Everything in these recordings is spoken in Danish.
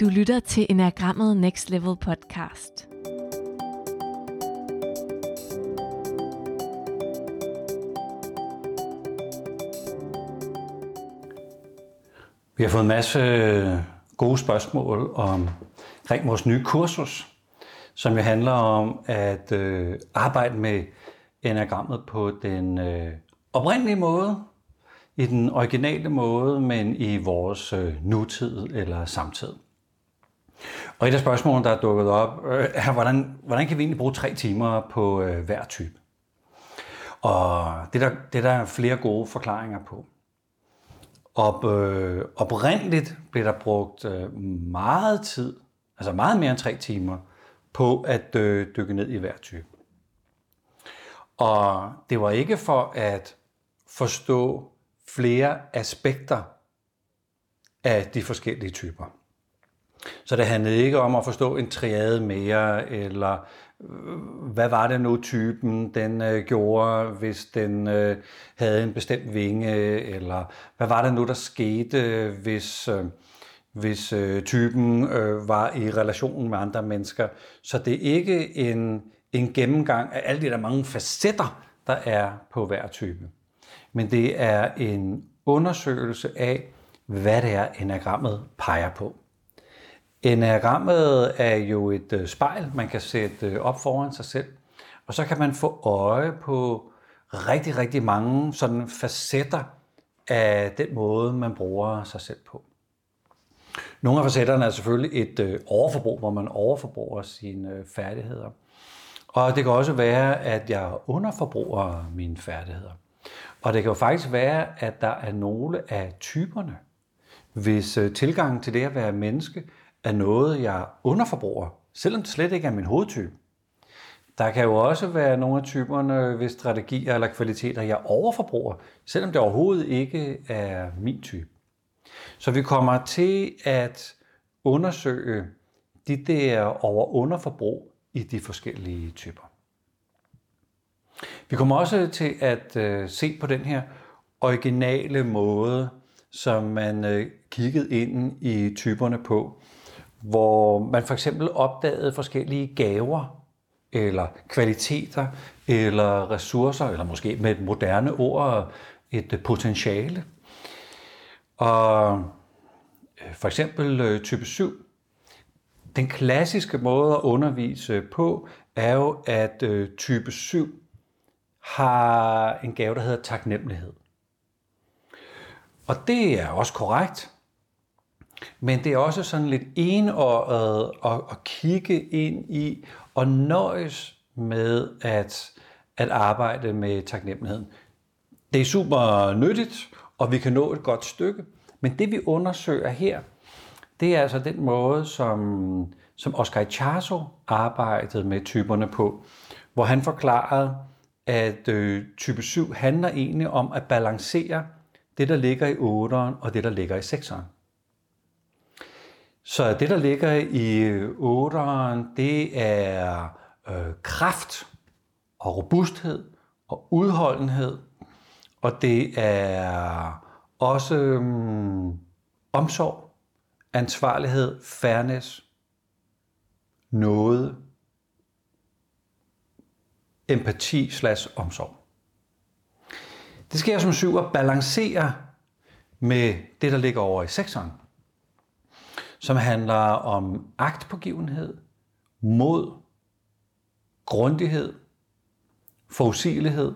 Du lytter til Enagrammet Next Level podcast. Vi har fået en masse øh, gode spørgsmål om, omkring vores nye kursus, som jo handler om at øh, arbejde med enagrammet på den øh, oprindelige måde, i den originale måde, men i vores øh, nutid eller samtid. Og et af spørgsmålene, der er dukket op, øh, er, hvordan, hvordan kan vi egentlig bruge tre timer på øh, hver type? Og det er der, det er der flere gode forklaringer på. Op, øh, oprindeligt blev der brugt øh, meget tid, altså meget mere end tre timer, på at øh, dykke ned i hver type. Og det var ikke for at forstå flere aspekter af de forskellige typer. Så det handlede ikke om at forstå en triade mere, eller øh, hvad var det nu typen, den øh, gjorde, hvis den øh, havde en bestemt vinge, eller hvad var det nu, der skete, hvis, øh, hvis øh, typen øh, var i relation med andre mennesker. Så det er ikke en, en gennemgang af alle de der mange facetter, der er på hver type. Men det er en undersøgelse af, hvad det er, enagrammet peger på. Enagrammet er jo et øh, spejl, man kan sætte øh, op foran sig selv, og så kan man få øje på rigtig, rigtig mange sådan facetter af den måde, man bruger sig selv på. Nogle af facetterne er selvfølgelig et øh, overforbrug, hvor man overforbruger sine færdigheder. Og det kan også være, at jeg underforbruger mine færdigheder. Og det kan jo faktisk være, at der er nogle af typerne, hvis tilgangen til det at være menneske er noget, jeg underforbruger, selvom det slet ikke er min hovedtype. Der kan jo også være nogle af typerne, hvis strategier eller kvaliteter, jeg overforbruger, selvom det overhovedet ikke er min type. Så vi kommer til at undersøge de der over-underforbrug i de forskellige typer. Vi kommer også til at øh, se på den her originale måde, som man øh, kiggede ind i typerne på hvor man for eksempel opdagede forskellige gaver, eller kvaliteter, eller ressourcer, eller måske med et moderne ord, et potentiale. Og øh, for eksempel øh, type 7. Den klassiske måde at undervise på er jo, at øh, type 7 har en gave, der hedder taknemmelighed. Og det er også korrekt. Men det er også sådan lidt enåret at, at kigge ind i og nøjes med at, at arbejde med taknemmeligheden. Det er super nyttigt, og vi kan nå et godt stykke. Men det vi undersøger her, det er altså den måde, som, som Oscar Ichazo arbejdede med typerne på, hvor han forklarede, at øh, type 7 handler egentlig om at balancere det, der ligger i 8'eren og det, der ligger i 6'eren. Så det, der ligger i otteren, det er øh, kraft og robusthed og udholdenhed. Og det er også øh, omsorg, ansvarlighed, fairness, noget, empati slash omsorg. Det sker som syver balancere med det, der ligger over i sekseren som handler om agtpågivenhed, mod, grundighed, forudsigelighed,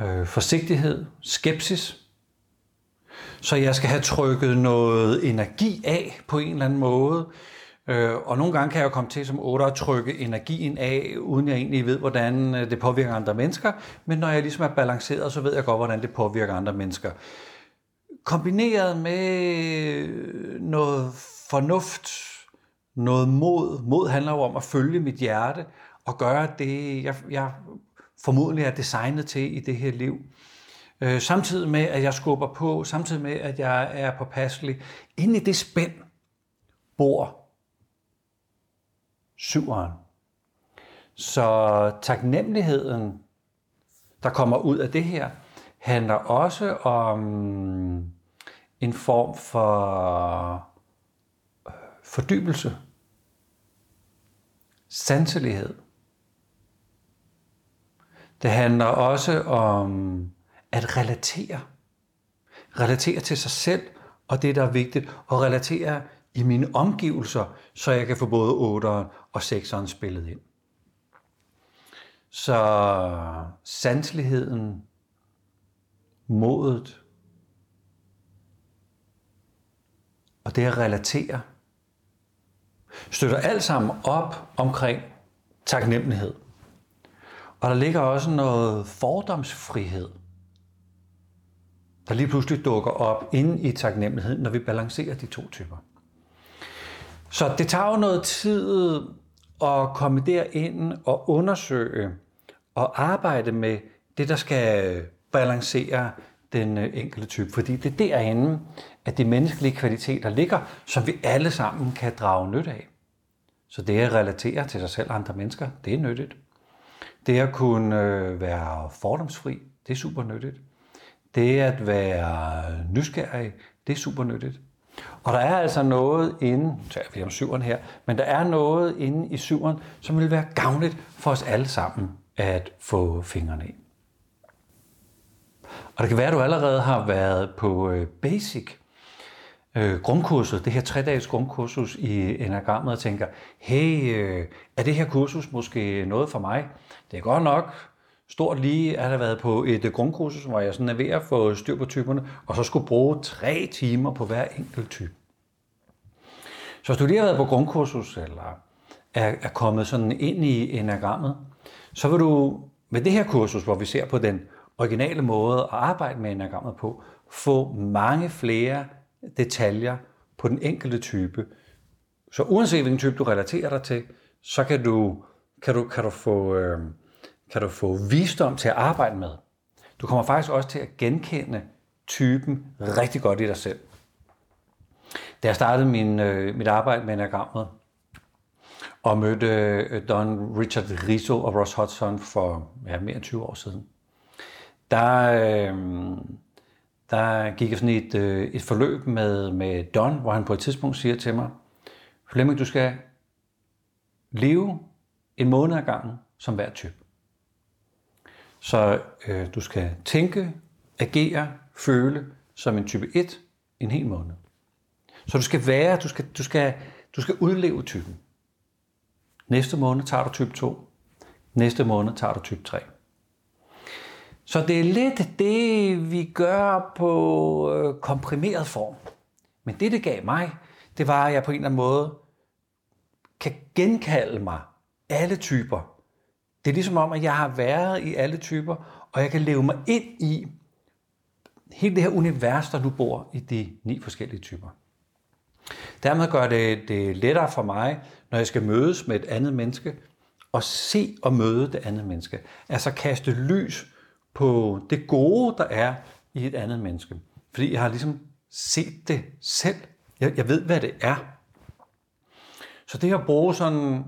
øh, forsigtighed, skepsis. Så jeg skal have trykket noget energi af på en eller anden måde. Øh, og nogle gange kan jeg jo komme til som 8 at trykke energien af, uden jeg egentlig ved, hvordan øh, det påvirker andre mennesker. Men når jeg ligesom er balanceret, så ved jeg godt, hvordan det påvirker andre mennesker kombineret med noget fornuft, noget mod. Mod handler jo om at følge mit hjerte og gøre det, jeg, jeg formodentlig er designet til i det her liv. Øh, samtidig med, at jeg skubber på, samtidig med, at jeg er påpasselig. Inde i det spænd bor syveren. Så taknemmeligheden, der kommer ud af det her, handler også om en form for øh, fordybelse, sanselighed. Det handler også om at relatere. Relatere til sig selv og det, der er vigtigt, og relatere i mine omgivelser, så jeg kan få både 8'eren og 6'eren spillet ind. Så sanseligheden, modet, og det at relatere, støtter alt sammen op omkring taknemmelighed. Og der ligger også noget fordomsfrihed, der lige pludselig dukker op inde i taknemmelighed, når vi balancerer de to typer. Så det tager jo noget tid at komme derind og undersøge og arbejde med det, der skal balancere den øh, enkelte type. Fordi det er derinde, at de menneskelige kvaliteter ligger, som vi alle sammen kan drage nyt af. Så det at relatere til sig selv og andre mennesker, det er nyttigt. Det at kunne øh, være fordomsfri, det er super nyttigt. Det at være nysgerrig, det er super nyttigt. Og der er altså noget inde, tager vi om syveren her, men der er noget inde i syveren, som vil være gavnligt for os alle sammen at få fingrene i. Og det kan være, at du allerede har været på øh, Basic, øh, grundkurset, det her tre-dages grundkursus i enagrammet, og tænker, hey, øh, er det her kursus måske noget for mig? Det er godt nok stort lige at have været på et øh, grundkursus, hvor jeg sådan er ved at få styr på typerne, og så skulle bruge tre timer på hver enkelt type. Så hvis du lige har været på grundkursus, eller er, er kommet sådan ind i enagrammet, så vil du med det her kursus, hvor vi ser på den originale måde at arbejde med enagrammet på, få mange flere detaljer på den enkelte type. Så uanset hvilken type du relaterer dig til, så kan du, kan du, kan du, få, øh, kan du få visdom til at arbejde med. Du kommer faktisk også til at genkende typen rigtig godt i dig selv. Da jeg startede min, øh, mit arbejde med enagrammet, og mødte øh, Don Richard Rizzo og Ross Hudson for ja, mere end 20 år siden, der, øh, der gik jeg sådan et, øh, et forløb med, med Don, hvor han på et tidspunkt siger til mig, Flemming, du skal leve en måned ad gangen som hver type. Så øh, du skal tænke, agere, føle som en type 1 en hel måned. Så du skal være, du skal, du skal, du skal udleve typen. Næste måned tager du type 2. Næste måned tager du type 3. Så det er lidt det, vi gør på øh, komprimeret form. Men det, det gav mig, det var, at jeg på en eller anden måde kan genkalde mig alle typer. Det er ligesom om, at jeg har været i alle typer, og jeg kan leve mig ind i hele det her univers, der nu bor i de ni forskellige typer. Dermed gør det det lettere for mig, når jeg skal mødes med et andet menneske, og se og møde det andet menneske. Altså kaste lys på det gode, der er i et andet menneske. Fordi jeg har ligesom set det selv. Jeg, jeg ved, hvad det er. Så det at bruge sådan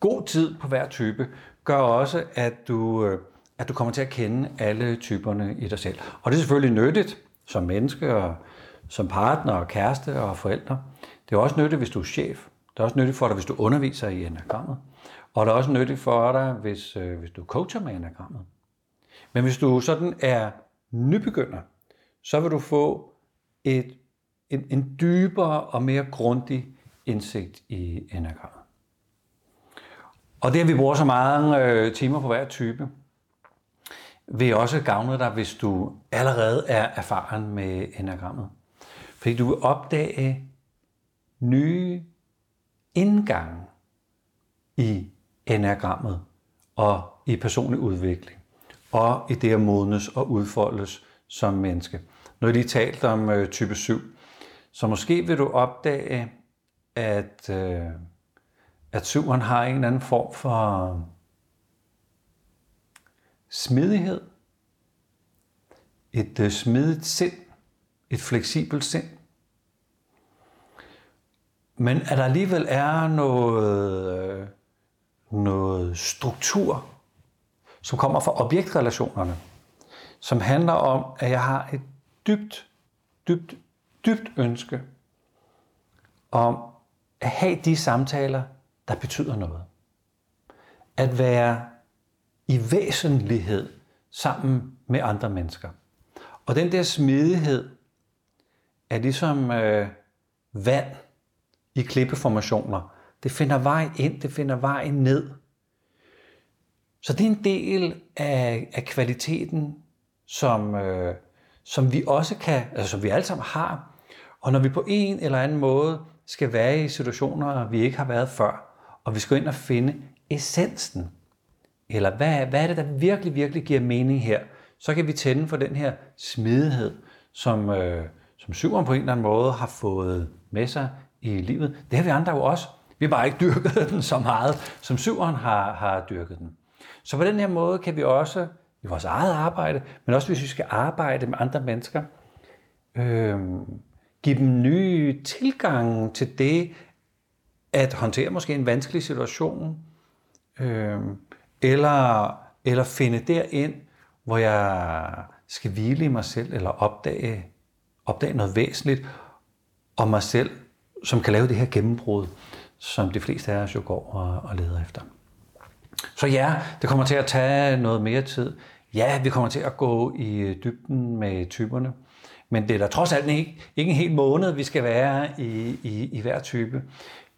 god tid på hver type, gør også, at du, øh, at du kommer til at kende alle typerne i dig selv. Og det er selvfølgelig nyttigt som menneske og som partner og kæreste og forældre. Det er også nyttigt, hvis du er chef. Det er også nyttigt for dig, hvis du underviser i enagrammet. Og det er også nyttigt for dig, hvis, øh, hvis du coacher med anagrammet. Men hvis du sådan er nybegynder, så vil du få et, en, en dybere og mere grundig indsigt i enagrammet. Og det, at vi bruger så mange øh, timer på hver type, vil også gavne dig, hvis du allerede er erfaren med enagrammet. Fordi du vil opdage nye indgange i enagrammet og i personlig udvikling og i det at modnes og udfoldes som menneske. Nu har lige talt om øh, type 7, så måske vil du opdage, at, øh, at syveren har en eller anden form for smidighed, et øh, smidigt sind, et fleksibelt sind. Men at der alligevel er noget, øh, noget struktur, som kommer fra objektrelationerne, som handler om, at jeg har et dybt, dybt, dybt ønske om at have de samtaler, der betyder noget. At være i væsentlighed sammen med andre mennesker. Og den der smidighed er ligesom øh, vand i klippeformationer. Det finder vej ind, det finder vej ned. Så det er en del af, af kvaliteten, som, øh, som vi også kan, altså som vi alle sammen har. Og når vi på en eller anden måde skal være i situationer, vi ikke har været før, og vi skal ind og finde essensen, eller hvad, hvad er det, der virkelig, virkelig giver mening her, så kan vi tænde for den her smidighed, som, øh, som syveren på en eller anden måde har fået med sig i livet. Det har vi andre jo også. Vi har bare ikke dyrket den så meget, som syveren har, har dyrket den. Så på den her måde kan vi også i vores eget arbejde, men også hvis vi skal arbejde med andre mennesker, øh, give dem nye tilgang til det, at håndtere måske en vanskelig situation, øh, eller, eller finde derind, hvor jeg skal hvile i mig selv, eller opdage, opdage noget væsentligt om mig selv, som kan lave det her gennembrud, som de fleste af os jo går og, og leder efter. Så ja, det kommer til at tage noget mere tid. Ja, vi kommer til at gå i dybden med typerne. Men det er da trods alt ikke, ikke en hel måned, vi skal være i, i, i hver type.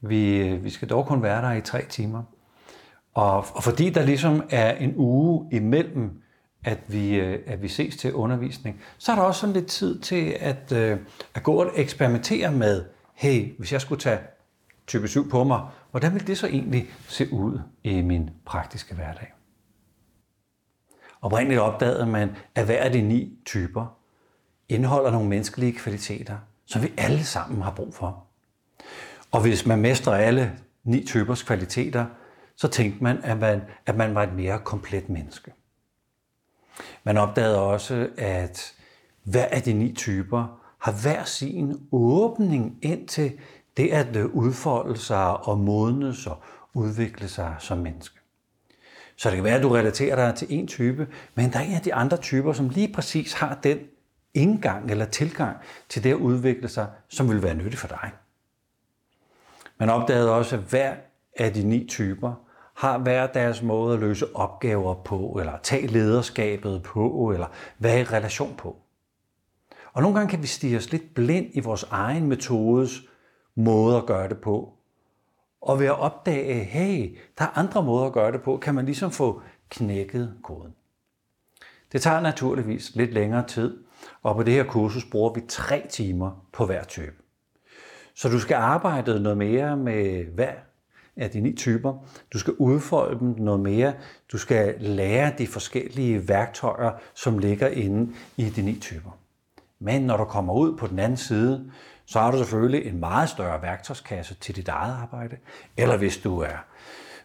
Vi, vi skal dog kun være der i tre timer. Og, og fordi der ligesom er en uge imellem, at vi, øh, at vi ses til undervisning, så er der også sådan lidt tid til at, øh, at gå og eksperimentere med, hey, hvis jeg skulle tage type 7 på mig, hvordan vil det så egentlig se ud i min praktiske hverdag? Oprindeligt opdagede man, at hver af de ni typer indeholder nogle menneskelige kvaliteter, som vi alle sammen har brug for. Og hvis man mestrer alle ni typers kvaliteter, så tænkte man, at man, at man var et mere komplet menneske. Man opdagede også, at hver af de ni typer har hver sin åbning ind til det at øh, udfolde sig og modnes og udvikle sig som menneske. Så det kan være, at du relaterer dig til en type, men der er en af de andre typer, som lige præcis har den indgang eller tilgang til det at udvikle sig, som vil være nyttig for dig. Man opdagede også, at hver af de ni typer har hver deres måde at løse opgaver på, eller tage lederskabet på, eller være i relation på. Og nogle gange kan vi stige os lidt blind i vores egen metodes måde at gøre det på. Og ved at opdage, hey, der er andre måder at gøre det på, kan man ligesom få knækket koden. Det tager naturligvis lidt længere tid, og på det her kursus bruger vi tre timer på hver type. Så du skal arbejde noget mere med hver af de ni typer. Du skal udfolde dem noget mere. Du skal lære de forskellige værktøjer, som ligger inde i de ni typer. Men når du kommer ud på den anden side, så har du selvfølgelig en meget større værktøjskasse til dit eget arbejde. Eller hvis du er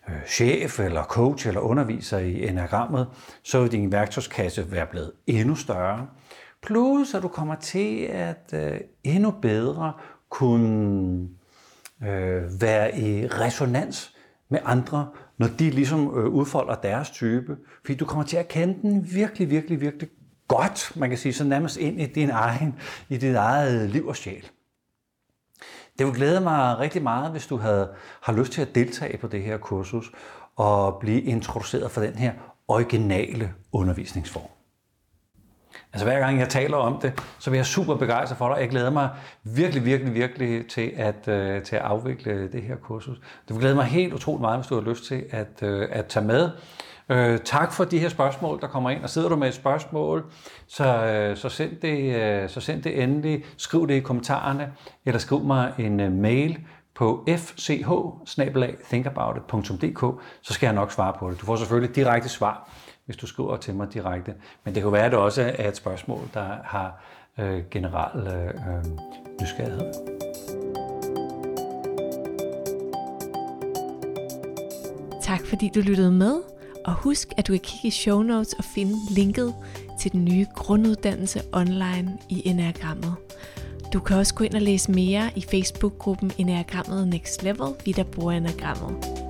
øh, chef eller coach eller underviser i enagrammet, så vil din værktøjskasse være blevet endnu større. Plus at du kommer til at øh, endnu bedre kunne øh, være i resonans med andre, når de ligesom øh, udfolder deres type. Fordi du kommer til at kende den virkelig, virkelig, virkelig godt, man kan sige, så nærmest ind i din egen, i dit eget liv og sjæl. Det vil glæde mig rigtig meget, hvis du havde, har lyst til at deltage på det her kursus og blive introduceret for den her originale undervisningsform. Altså hver gang jeg taler om det, så bliver jeg super begejstret for dig. Jeg glæder mig virkelig, virkelig, virkelig til at, øh, til at afvikle det her kursus. Det vil glæde mig helt utroligt meget, hvis du har lyst til at, øh, at tage med. Øh, tak for de her spørgsmål, der kommer ind. Og sidder du med et spørgsmål, så, øh, så, send det, øh, så send det endelig. Skriv det i kommentarerne, eller skriv mig en øh, mail på fch så skal jeg nok svare på det. Du får selvfølgelig direkte svar hvis du skriver til mig direkte. Men det kan være, at det også er et spørgsmål, der har øh, generel øh, nysgerrighed. Tak fordi du lyttede med, og husk at du kan kigge i show notes og finde linket til den nye grunduddannelse online i Enagrammet. Du kan også gå ind og læse mere i Facebook-gruppen Enagrammet Next Level, vi der bruger Enagrammet.